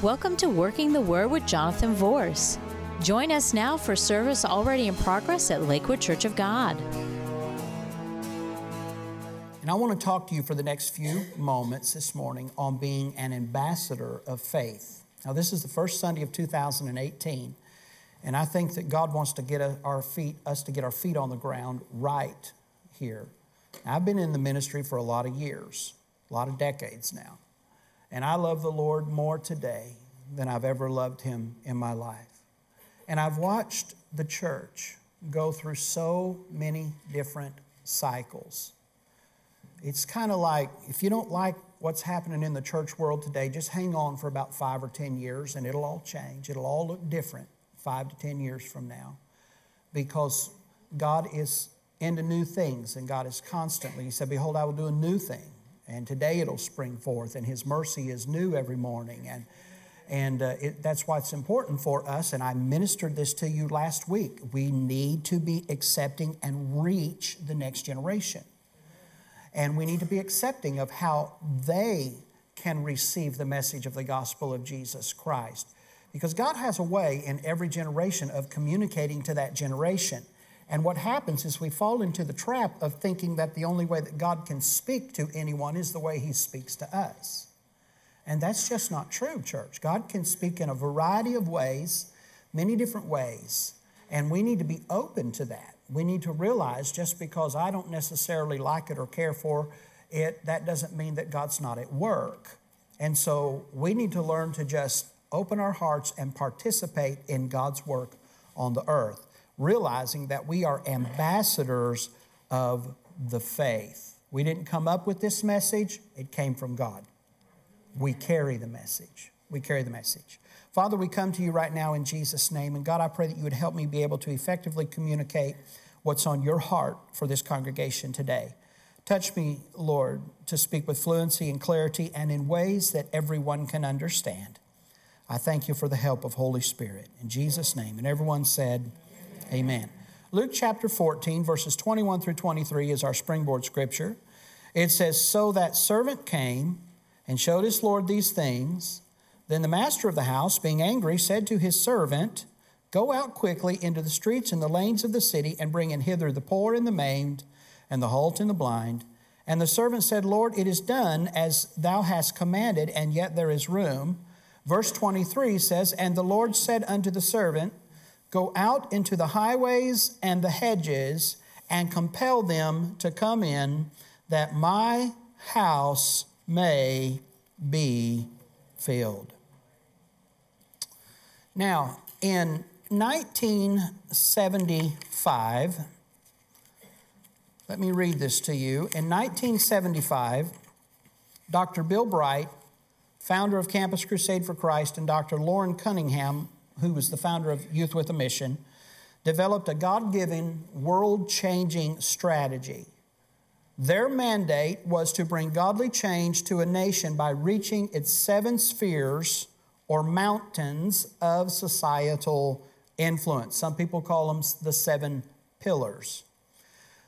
Welcome to Working the Word with Jonathan Vorse. Join us now for service already in progress at Lakewood Church of God. And I want to talk to you for the next few moments this morning on being an ambassador of faith. Now, this is the first Sunday of 2018, and I think that God wants to get our feet, us to get our feet on the ground right here. I've been in the ministry for a lot of years, a lot of decades now. And I love the Lord more today than I've ever loved Him in my life. And I've watched the church go through so many different cycles. It's kind of like if you don't like what's happening in the church world today, just hang on for about five or 10 years and it'll all change. It'll all look different five to 10 years from now because God is into new things and God is constantly, He said, Behold, I will do a new thing. And today it'll spring forth, and His mercy is new every morning. And, and uh, it, that's why it's important for us. And I ministered this to you last week. We need to be accepting and reach the next generation. And we need to be accepting of how they can receive the message of the gospel of Jesus Christ. Because God has a way in every generation of communicating to that generation. And what happens is we fall into the trap of thinking that the only way that God can speak to anyone is the way He speaks to us. And that's just not true, church. God can speak in a variety of ways, many different ways, and we need to be open to that. We need to realize just because I don't necessarily like it or care for it, that doesn't mean that God's not at work. And so we need to learn to just open our hearts and participate in God's work on the earth realizing that we are ambassadors of the faith. We didn't come up with this message, it came from God. We carry the message. We carry the message. Father, we come to you right now in Jesus' name, and God, I pray that you would help me be able to effectively communicate what's on your heart for this congregation today. Touch me, Lord, to speak with fluency and clarity and in ways that everyone can understand. I thank you for the help of Holy Spirit. In Jesus' name. And everyone said, Amen. Luke chapter 14, verses 21 through 23 is our springboard scripture. It says, So that servant came and showed his Lord these things. Then the master of the house, being angry, said to his servant, Go out quickly into the streets and the lanes of the city and bring in hither the poor and the maimed and the halt and the blind. And the servant said, Lord, it is done as thou hast commanded, and yet there is room. Verse 23 says, And the Lord said unto the servant, Go out into the highways and the hedges and compel them to come in, that my house may be filled. Now, in 1975, let me read this to you. In 1975, Dr. Bill Bright, founder of Campus Crusade for Christ, and Dr. Loren Cunningham who was the founder of Youth with a Mission, developed a God given, world changing strategy. Their mandate was to bring godly change to a nation by reaching its seven spheres or mountains of societal influence. Some people call them the seven pillars.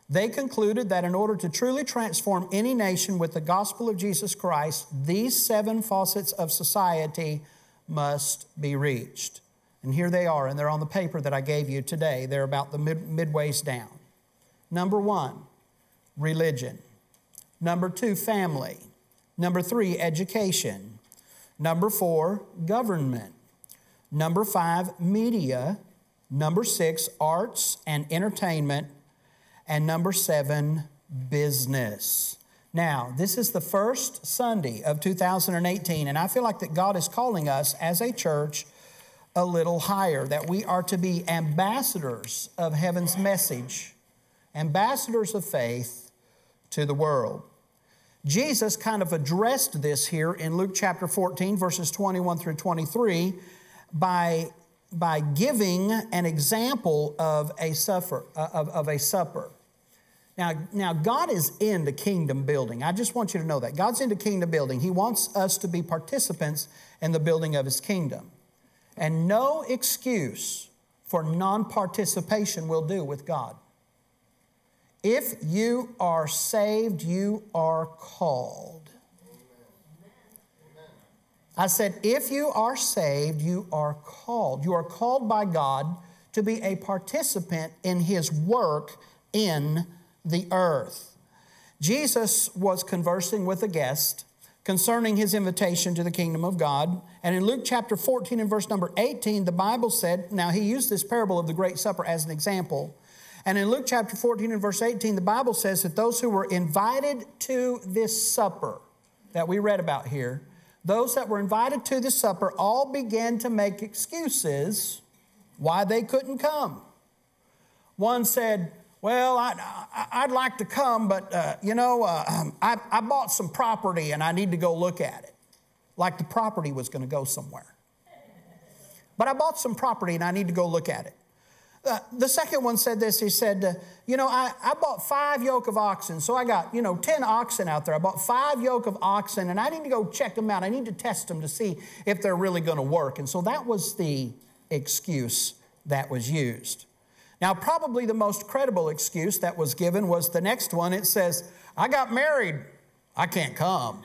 They concluded that in order to truly transform any nation with the gospel of Jesus Christ, these seven faucets of society must be reached. And here they are, and they're on the paper that I gave you today. They're about the mid, midways down. Number one, religion. Number two, family. Number three, education. Number four, government. Number five, media. Number six, arts and entertainment. And number seven, business. Now, this is the first Sunday of 2018, and I feel like that God is calling us as a church a little higher, that we are to be ambassadors of heaven's message, ambassadors of faith to the world. Jesus kind of addressed this here in Luke chapter 14, verses 21 through 23, by, by giving an example of a, suffer, uh, of, of a supper. Now, now, God is into kingdom building. I just want you to know that. God's into kingdom building. He wants us to be participants in the building of His kingdom. And no excuse for non participation will do with God. If you are saved, you are called. I said, if you are saved, you are called. You are called by God to be a participant in His work in the earth. Jesus was conversing with a guest concerning his invitation to the kingdom of God. And in Luke chapter 14 and verse number 18, the Bible said, now he used this parable of the Great Supper as an example. And in Luke chapter 14 and verse 18, the Bible says that those who were invited to this supper that we read about here, those that were invited to the supper all began to make excuses why they couldn't come. One said, well, I, would like to come, but uh, you know, uh, um, I, I bought some property and I need to go look at it. Like the property was going to go somewhere. But I bought some property and I need to go look at it. Uh, the second one said this he said, uh, You know, I, I bought five yoke of oxen. So I got, you know, 10 oxen out there. I bought five yoke of oxen and I need to go check them out. I need to test them to see if they're really going to work. And so that was the excuse that was used. Now, probably the most credible excuse that was given was the next one. It says, I got married, I can't come.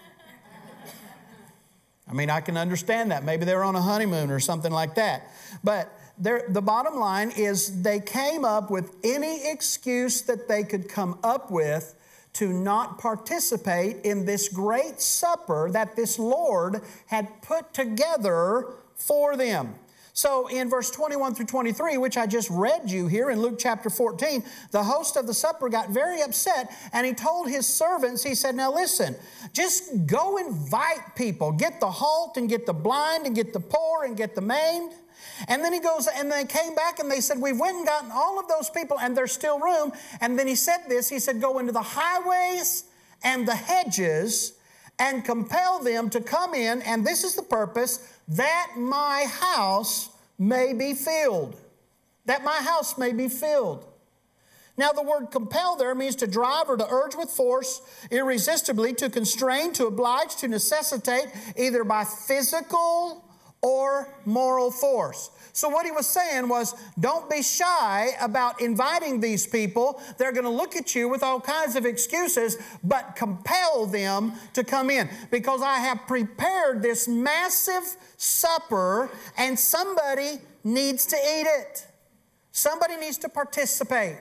I mean, I can understand that. Maybe they were on a honeymoon or something like that. But the bottom line is they came up with any excuse that they could come up with to not participate in this great supper that this Lord had put together for them. So in verse 21 through 23, which I just read you here in Luke chapter 14, the host of the supper got very upset and he told his servants, he said, Now listen, just go invite people. Get the halt and get the blind and get the poor and get the maimed. And then he goes, and they came back and they said, We've went and gotten all of those people, and there's still room. And then he said this He said, Go into the highways and the hedges and compel them to come in, and this is the purpose that my house may be filled. That my house may be filled. Now, the word compel there means to drive or to urge with force, irresistibly, to constrain, to oblige, to necessitate, either by physical or moral force. So, what he was saying was, don't be shy about inviting these people. They're going to look at you with all kinds of excuses, but compel them to come in because I have prepared this massive supper and somebody needs to eat it. Somebody needs to participate.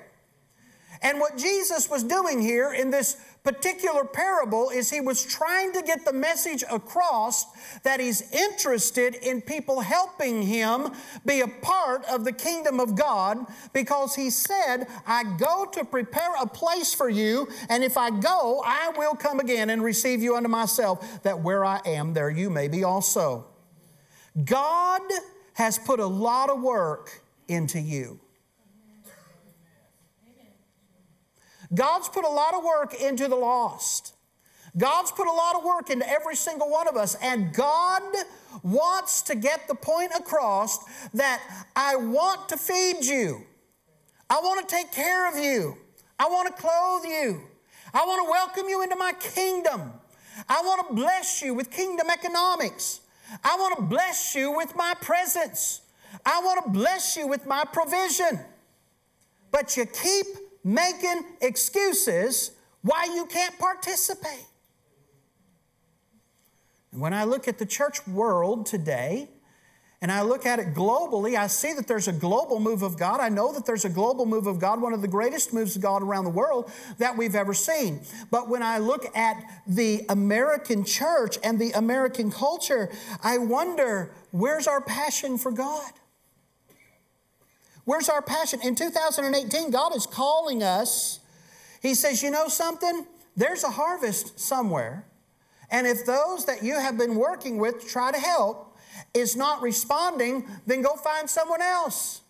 And what Jesus was doing here in this particular parable is he was trying to get the message across that he's interested in people helping him be a part of the kingdom of God because he said, I go to prepare a place for you, and if I go, I will come again and receive you unto myself, that where I am, there you may be also. God has put a lot of work into you. God's put a lot of work into the lost. God's put a lot of work into every single one of us, and God wants to get the point across that I want to feed you. I want to take care of you. I want to clothe you. I want to welcome you into my kingdom. I want to bless you with kingdom economics. I want to bless you with my presence. I want to bless you with my provision. But you keep making excuses why you can't participate. And when I look at the church world today, and I look at it globally, I see that there's a global move of God. I know that there's a global move of God, one of the greatest moves of God around the world that we've ever seen. But when I look at the American church and the American culture, I wonder where's our passion for God? Where's our passion? In 2018, God is calling us. He says, You know something? There's a harvest somewhere. And if those that you have been working with to try to help is not responding, then go find someone else.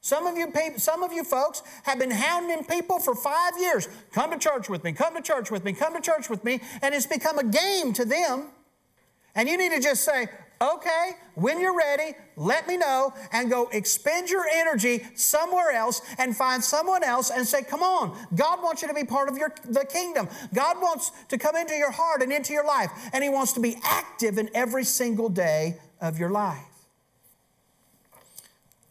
Some of you people, some of you folks have been hounding people for five years. Come to church with me, come to church with me, come to church with me, and it's become a game to them. And you need to just say, okay, when you're ready, let me know and go expend your energy somewhere else and find someone else and say, come on, God wants you to be part of your, the kingdom. God wants to come into your heart and into your life, and He wants to be active in every single day of your life.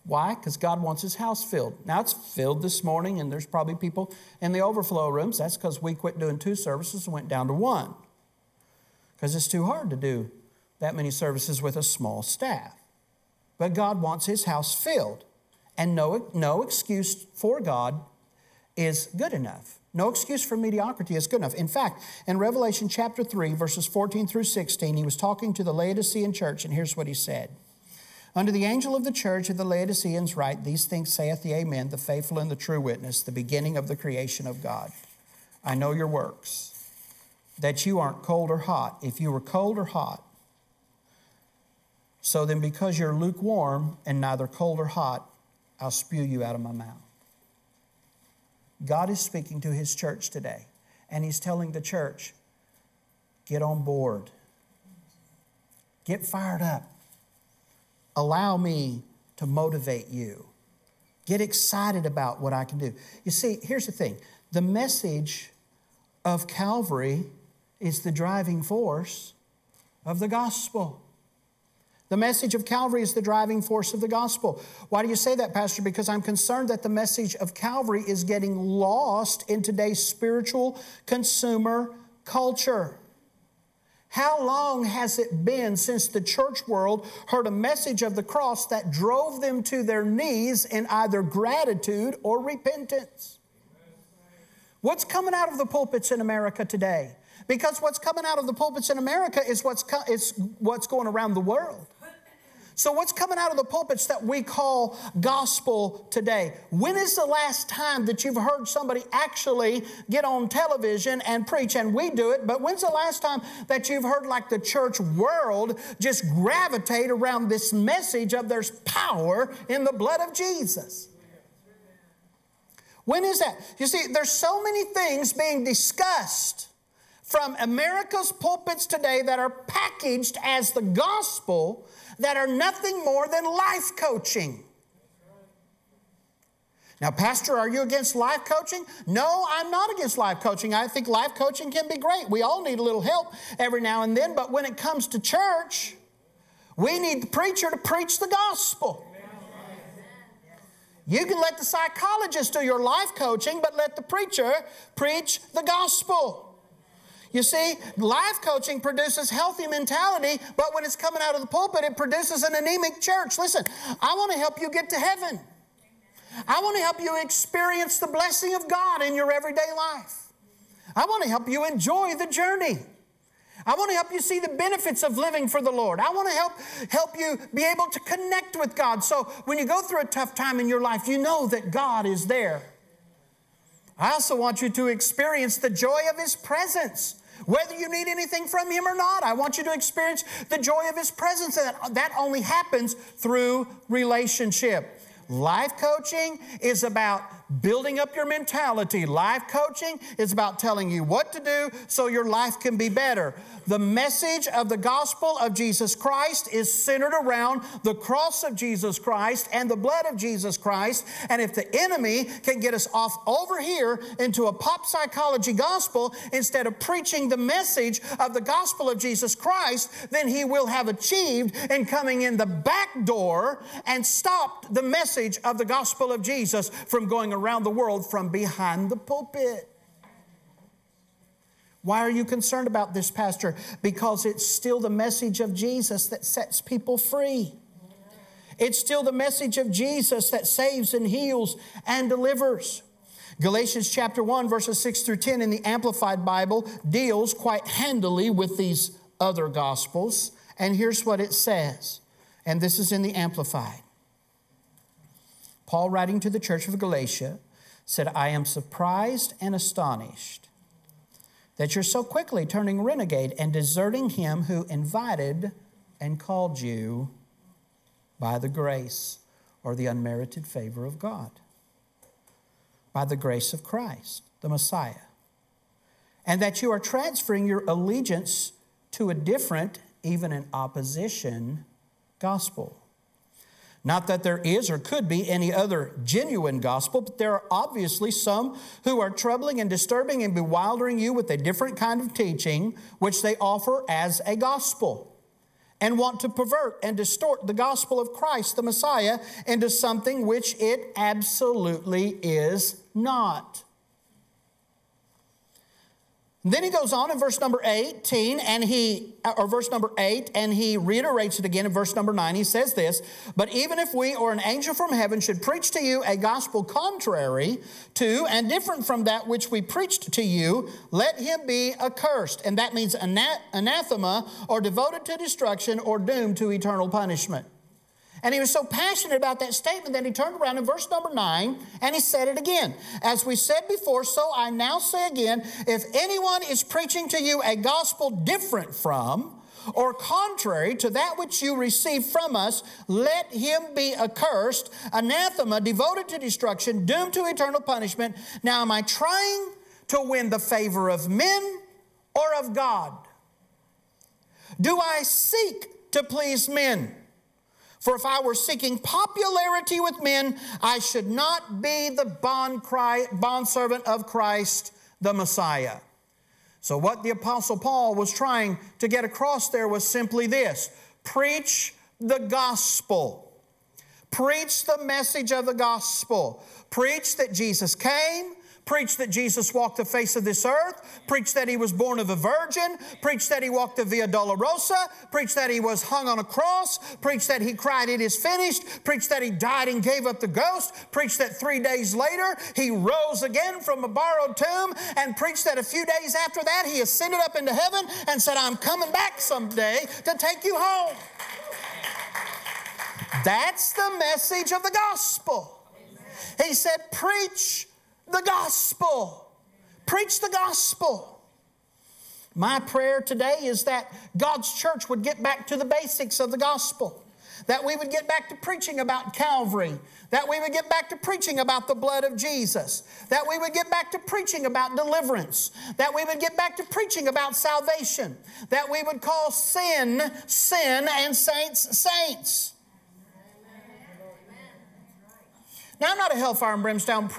Why? Because God wants His house filled. Now it's filled this morning, and there's probably people in the overflow rooms. That's because we quit doing two services and went down to one because it's too hard to do that many services with a small staff. But God wants his house filled, and no, no excuse for God is good enough. No excuse for mediocrity is good enough. In fact, in Revelation chapter 3, verses 14 through 16, he was talking to the Laodicean church, and here's what he said. Under the angel of the church of the Laodiceans write, These things saith the Amen, the faithful and the true witness, the beginning of the creation of God. I know your works, that you aren't cold or hot. If you were cold or hot, so then because you're lukewarm and neither cold or hot, I'll spew you out of my mouth. God is speaking to his church today, and he's telling the church, get on board, get fired up, allow me to motivate you, get excited about what I can do. You see, here's the thing the message of Calvary is the driving force of the gospel. The message of Calvary is the driving force of the gospel. Why do you say that, Pastor? Because I'm concerned that the message of Calvary is getting lost in today's spiritual consumer culture. How long has it been since the church world heard a message of the cross that drove them to their knees in either gratitude or repentance? What's coming out of the pulpits in America today? Because what's coming out of the pulpits in America is what's, co- is what's going around the world. So, what's coming out of the pulpits that we call gospel today? When is the last time that you've heard somebody actually get on television and preach? And we do it, but when's the last time that you've heard like the church world just gravitate around this message of there's power in the blood of Jesus? When is that? You see, there's so many things being discussed from America's pulpits today that are packaged as the gospel that are nothing more than life coaching. Now, Pastor, are you against life coaching? No, I'm not against life coaching. I think life coaching can be great. We all need a little help every now and then, but when it comes to church, we need the preacher to preach the gospel. You can let the psychologist do your life coaching, but let the preacher preach the gospel. You see, life coaching produces healthy mentality, but when it's coming out of the pulpit, it produces an anemic church. Listen, I want to help you get to heaven. I want to help you experience the blessing of God in your everyday life. I want to help you enjoy the journey. I want to help you see the benefits of living for the Lord. I want to help help you be able to connect with God. So when you go through a tough time in your life, you know that God is there. I also want you to experience the joy of His presence. Whether you need anything from Him or not, I want you to experience the joy of His presence. And that only happens through relationship. Life coaching is about building up your mentality. Life coaching is about telling you what to do so your life can be better. The message of the gospel of Jesus Christ is centered around the cross of Jesus Christ and the blood of Jesus Christ. And if the enemy can get us off over here into a pop psychology gospel instead of preaching the message of the gospel of Jesus Christ, then he will have achieved in coming in the back door and stopped the message of the gospel of Jesus from going around the world from behind the pulpit. Why are you concerned about this, Pastor? Because it's still the message of Jesus that sets people free. It's still the message of Jesus that saves and heals and delivers. Galatians chapter 1, verses 6 through 10 in the Amplified Bible deals quite handily with these other gospels. And here's what it says, and this is in the Amplified. Paul, writing to the church of Galatia, said, I am surprised and astonished that you're so quickly turning renegade and deserting him who invited and called you by the grace or the unmerited favor of God, by the grace of Christ, the Messiah, and that you are transferring your allegiance to a different, even an opposition, gospel. Not that there is or could be any other genuine gospel, but there are obviously some who are troubling and disturbing and bewildering you with a different kind of teaching, which they offer as a gospel, and want to pervert and distort the gospel of Christ, the Messiah, into something which it absolutely is not. Then he goes on in verse number 18 and he, uh, or verse number 8, and he reiterates it again in verse number 9. He says this, But even if we or an angel from heaven should preach to you a gospel contrary to and different from that which we preached to you, let him be accursed. And that means anathema or devoted to destruction or doomed to eternal punishment. And he was so passionate about that statement that he turned around in verse number nine and he said it again. As we said before, so I now say again if anyone is preaching to you a gospel different from, or contrary to that which you received from us, let him be accursed, anathema, devoted to destruction, doomed to eternal punishment. Now, am I trying to win the favor of men or of God? Do I seek to please men? For if I were seeking popularity with men, I should not be the bond bondservant of Christ, the Messiah. So, what the Apostle Paul was trying to get across there was simply this preach the gospel. Preach the message of the gospel. Preach that Jesus came, Preach that Jesus walked the face of this earth. Preach that he was born of a virgin. Preach that he walked the Via Dolorosa. Preach that he was hung on a cross. Preach that he cried, It is finished. Preach that he died and gave up the ghost. Preach that three days later he rose again from a borrowed tomb. And preach that a few days after that he ascended up into heaven and said, I'm coming back someday to take you home. That's the message of the gospel. He said, Preach the gospel. Preach the gospel. My prayer today is that God's church would get back to the basics of the gospel. That we would get back to preaching about Calvary. That we would get back to preaching about the blood of Jesus. That we would get back to preaching about deliverance. That we would get back to preaching about salvation. That we would call sin, sin, and saints, saints. Now, I'm not a hellfire and brimstone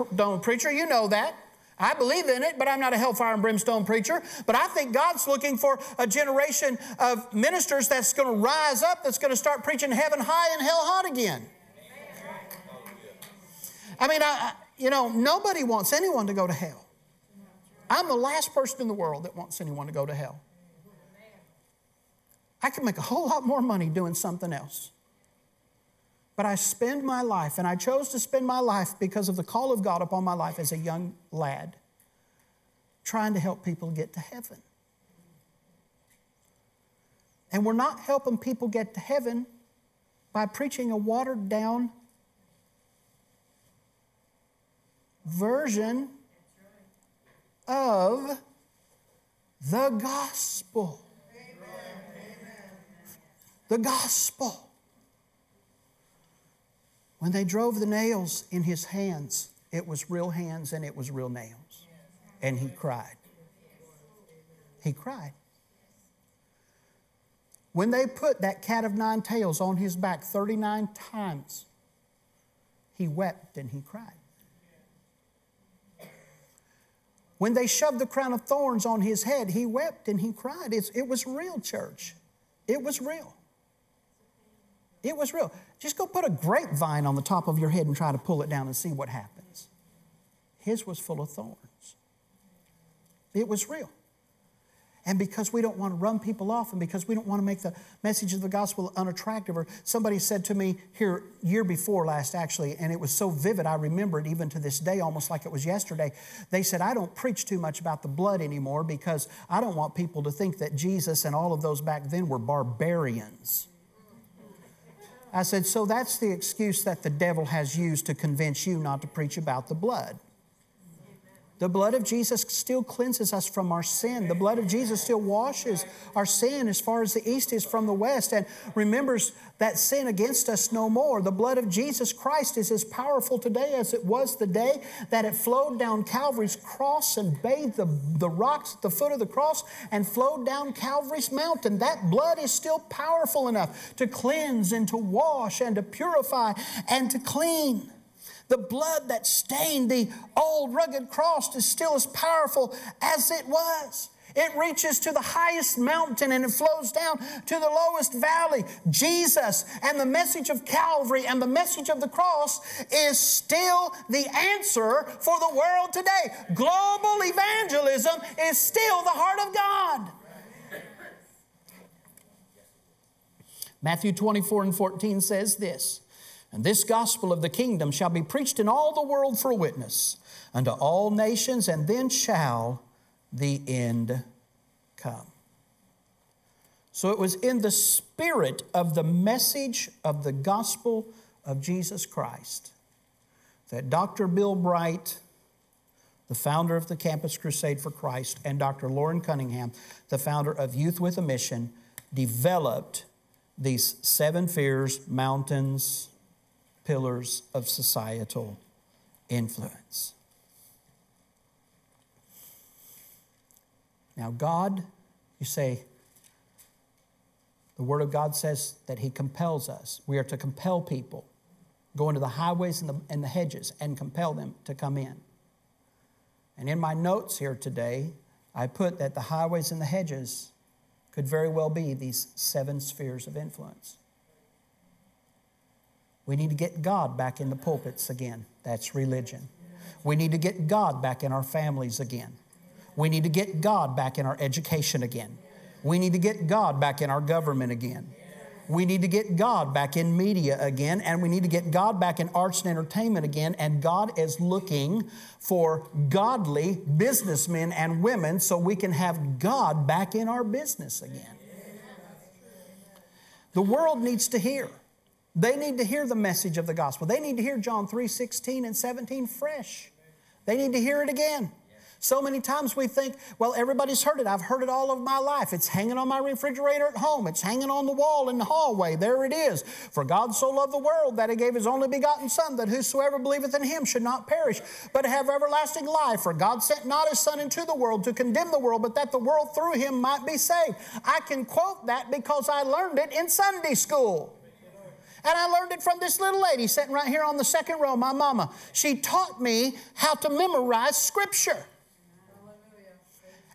preacher. You know that. I believe in it, but I'm not a hellfire and brimstone preacher. But I think God's looking for a generation of ministers that's going to rise up, that's going to start preaching heaven high and hell hot again. I mean, I, you know, nobody wants anyone to go to hell. I'm the last person in the world that wants anyone to go to hell. I could make a whole lot more money doing something else. But I spend my life, and I chose to spend my life because of the call of God upon my life as a young lad, trying to help people get to heaven. And we're not helping people get to heaven by preaching a watered down version of the gospel. The gospel. When they drove the nails in his hands, it was real hands and it was real nails. And he cried. He cried. When they put that cat of nine tails on his back 39 times, he wept and he cried. When they shoved the crown of thorns on his head, he wept and he cried. It's, it was real, church. It was real. It was real. Just go put a grapevine on the top of your head and try to pull it down and see what happens. His was full of thorns. It was real. And because we don't want to run people off and because we don't want to make the message of the gospel unattractive, or somebody said to me here year before last actually, and it was so vivid, I remember it even to this day, almost like it was yesterday. They said, I don't preach too much about the blood anymore because I don't want people to think that Jesus and all of those back then were barbarians. I said, So that's the excuse that the devil has used to convince you not to preach about the blood. The blood of Jesus still cleanses us from our sin. The blood of Jesus still washes our sin as far as the east is from the west and remembers that sin against us no more. The blood of Jesus Christ is as powerful today as it was the day that it flowed down Calvary's cross and bathed the, the rocks at the foot of the cross and flowed down Calvary's mountain. That blood is still powerful enough to cleanse and to wash and to purify and to clean. The blood that stained the old rugged cross is still as powerful as it was. It reaches to the highest mountain and it flows down to the lowest valley. Jesus and the message of Calvary and the message of the cross is still the answer for the world today. Global evangelism is still the heart of God. Matthew 24 and 14 says this And this gospel of the kingdom shall be preached in all the world for a witness unto all nations, and then shall the end come. So it was in the spirit of the message of the gospel of Jesus Christ that Dr. Bill Bright, the founder of the Campus Crusade for Christ, and Dr. Loren Cunningham, the founder of Youth with a Mission, developed these seven fears, mountains, pillars of societal influence. Now, God, you say, the Word of God says that He compels us. We are to compel people, go into the highways and the, and the hedges and compel them to come in. And in my notes here today, I put that the highways and the hedges could very well be these seven spheres of influence. We need to get God back in the pulpits again. That's religion. We need to get God back in our families again. We need to get God back in our education again. We need to get God back in our government again. We need to get God back in media again, and we need to get God back in arts and entertainment again. And God is looking for godly businessmen and women so we can have God back in our business again. The world needs to hear. They need to hear the message of the gospel. They need to hear John 3 16 and 17 fresh. They need to hear it again. So many times we think, well, everybody's heard it. I've heard it all of my life. It's hanging on my refrigerator at home. It's hanging on the wall in the hallway. There it is. For God so loved the world that he gave his only begotten Son, that whosoever believeth in him should not perish, but have everlasting life. For God sent not his Son into the world to condemn the world, but that the world through him might be saved. I can quote that because I learned it in Sunday school. And I learned it from this little lady sitting right here on the second row, my mama. She taught me how to memorize scripture.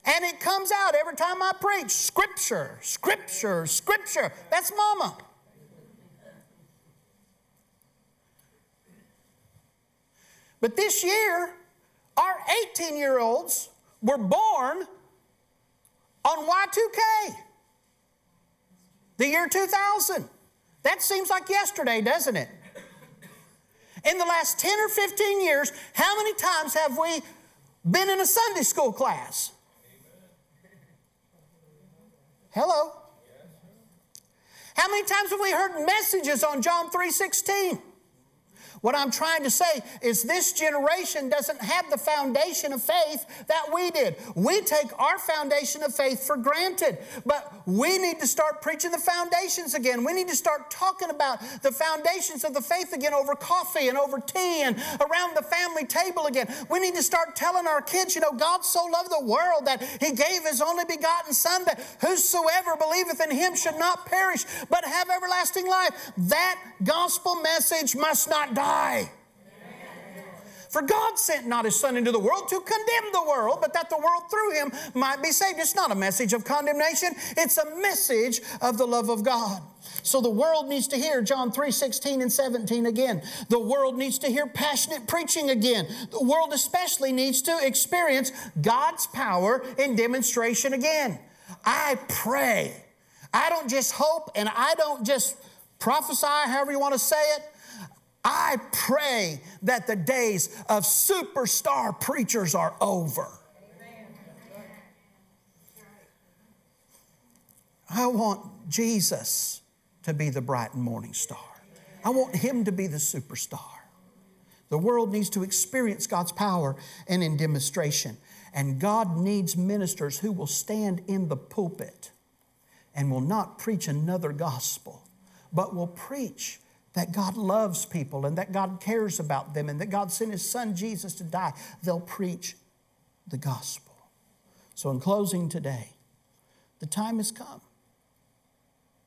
And it comes out every time I preach scripture, scripture, scripture. That's mama. But this year, our 18 year olds were born on Y2K, the year 2000. That seems like yesterday, doesn't it? In the last 10 or 15 years, how many times have we been in a Sunday school class? Hello. How many times have we heard messages on John 3:16? What I'm trying to say is this generation doesn't have the foundation of faith that we did. We take our foundation of faith for granted, but we need to start preaching the foundations again. We need to start talking about the foundations of the faith again over coffee and over tea and around the family table again. We need to start telling our kids, you know, God so loved the world that he gave his only begotten Son that whosoever believeth in him should not perish but have everlasting life. That gospel message must not die. For God sent not his Son into the world to condemn the world, but that the world through him might be saved. It's not a message of condemnation, it's a message of the love of God. So the world needs to hear John 3 16 and 17 again. The world needs to hear passionate preaching again. The world especially needs to experience God's power in demonstration again. I pray. I don't just hope and I don't just prophesy, however you want to say it. I pray that the days of superstar preachers are over. I want Jesus to be the bright and morning star. I want him to be the superstar. The world needs to experience God's power and in demonstration. And God needs ministers who will stand in the pulpit and will not preach another gospel, but will preach that God loves people and that God cares about them and that God sent His Son Jesus to die, they'll preach the gospel. So, in closing today, the time has come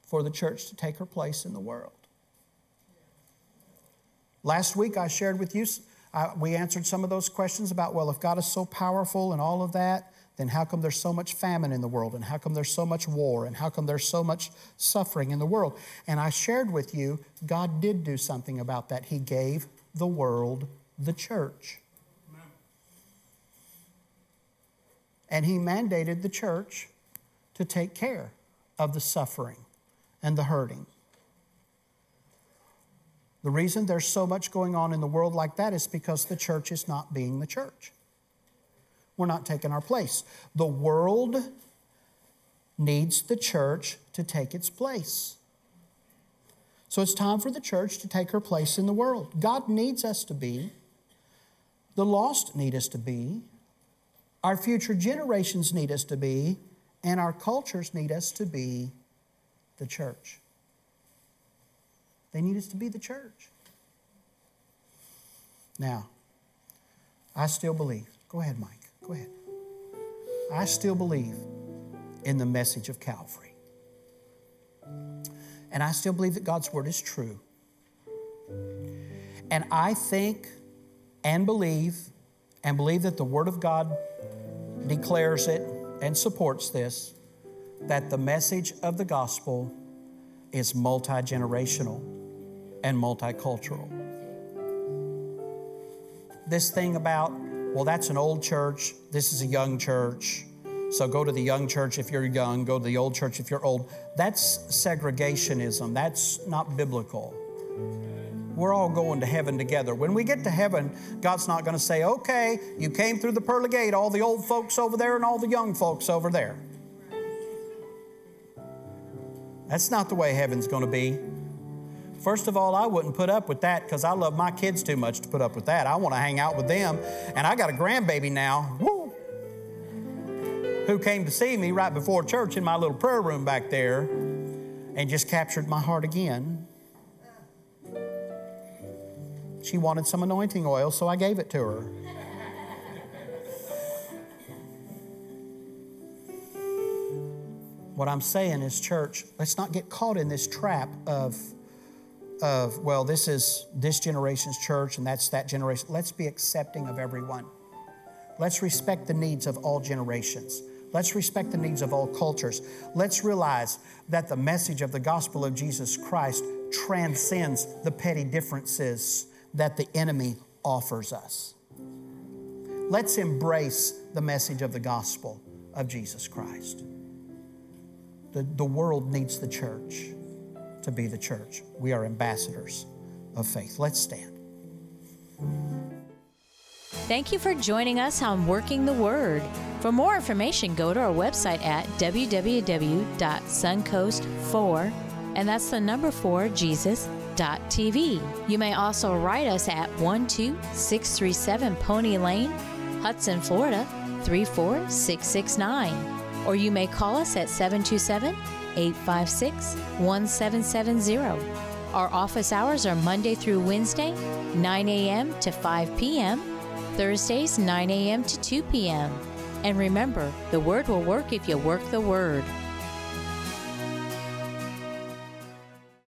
for the church to take her place in the world. Last week, I shared with you, uh, we answered some of those questions about, well, if God is so powerful and all of that, then how come there's so much famine in the world? And how come there's so much war? And how come there's so much suffering in the world? And I shared with you, God did do something about that. He gave the world the church. And He mandated the church to take care of the suffering and the hurting. The reason there's so much going on in the world like that is because the church is not being the church. We're not taking our place. The world needs the church to take its place. So it's time for the church to take her place in the world. God needs us to be. The lost need us to be. Our future generations need us to be. And our cultures need us to be the church. They need us to be the church. Now, I still believe. Go ahead, Mike. Go ahead. I still believe in the message of Calvary. And I still believe that God's word is true. And I think and believe and believe that the word of God declares it and supports this that the message of the gospel is multi generational and multicultural. This thing about well, that's an old church, this is a young church. So go to the young church if you're young, go to the old church if you're old. That's segregationism. That's not biblical. We're all going to heaven together. When we get to heaven, God's not going to say, okay, you came through the pearly gate, all the old folks over there and all the young folks over there. That's not the way heaven's going to be. First of all, I wouldn't put up with that because I love my kids too much to put up with that. I want to hang out with them. And I got a grandbaby now, woo, who came to see me right before church in my little prayer room back there and just captured my heart again. She wanted some anointing oil, so I gave it to her. What I'm saying is, church, let's not get caught in this trap of of, well, this is this generation's church and that's that generation. Let's be accepting of everyone. Let's respect the needs of all generations. Let's respect the needs of all cultures. Let's realize that the message of the gospel of Jesus Christ transcends the petty differences that the enemy offers us. Let's embrace the message of the gospel of Jesus Christ. The, the world needs the church to be the church. We are ambassadors of faith. Let's stand. Thank you for joining us on Working the Word. For more information, go to our website at www.suncoast4, and that's the number 4 Jesus.tv. You may also write us at 12637 Pony Lane, Hudson, Florida 34669. Or you may call us at 727 856 1770. Our office hours are Monday through Wednesday, 9 a.m. to 5 p.m., Thursdays, 9 a.m. to 2 p.m. And remember, the Word will work if you work the Word.